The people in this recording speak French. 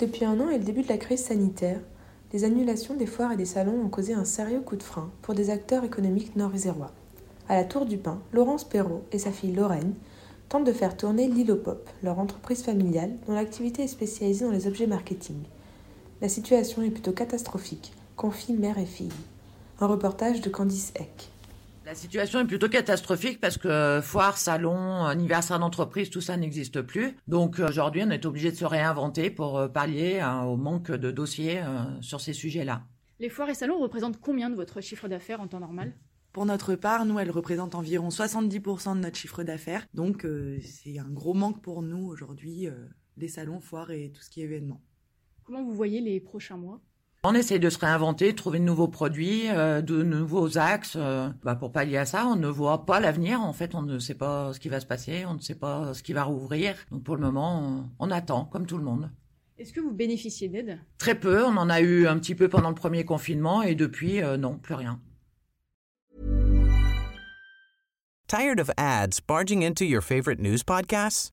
Depuis un an et le début de la crise sanitaire, les annulations des foires et des salons ont causé un sérieux coup de frein pour des acteurs économiques nord-isérois. À la Tour du Pin, Laurence Perrault et sa fille Lorraine tentent de faire tourner Lilo Pop, leur entreprise familiale dont l'activité est spécialisée dans les objets marketing. La situation est plutôt catastrophique, confient mère et fille. Un reportage de Candice Eck. La situation est plutôt catastrophique parce que foire, salon, anniversaire d'entreprise, tout ça n'existe plus. Donc aujourd'hui, on est obligé de se réinventer pour euh, pallier hein, au manque de dossiers euh, sur ces sujets-là. Les foires et salons représentent combien de votre chiffre d'affaires en temps normal? Pour notre part, nous, elles représentent environ 70% de notre chiffre d'affaires. Donc euh, c'est un gros manque pour nous aujourd'hui, les salons, foires et tout ce qui est événements. Comment vous voyez les prochains mois? On essaye de se réinventer, de trouver de nouveaux produits, euh, de nouveaux axes. euh, bah, pour pallier à ça, on ne voit pas l'avenir. En fait, on ne sait pas ce qui va se passer, on ne sait pas ce qui va rouvrir. Donc pour le moment, on, on attend, comme tout le monde. Est-ce que vous bénéficiez d'aide? Très peu, on en a eu un petit peu pendant le premier confinement et depuis, euh, non, plus rien. Tired of ads barging into your favorite news podcasts?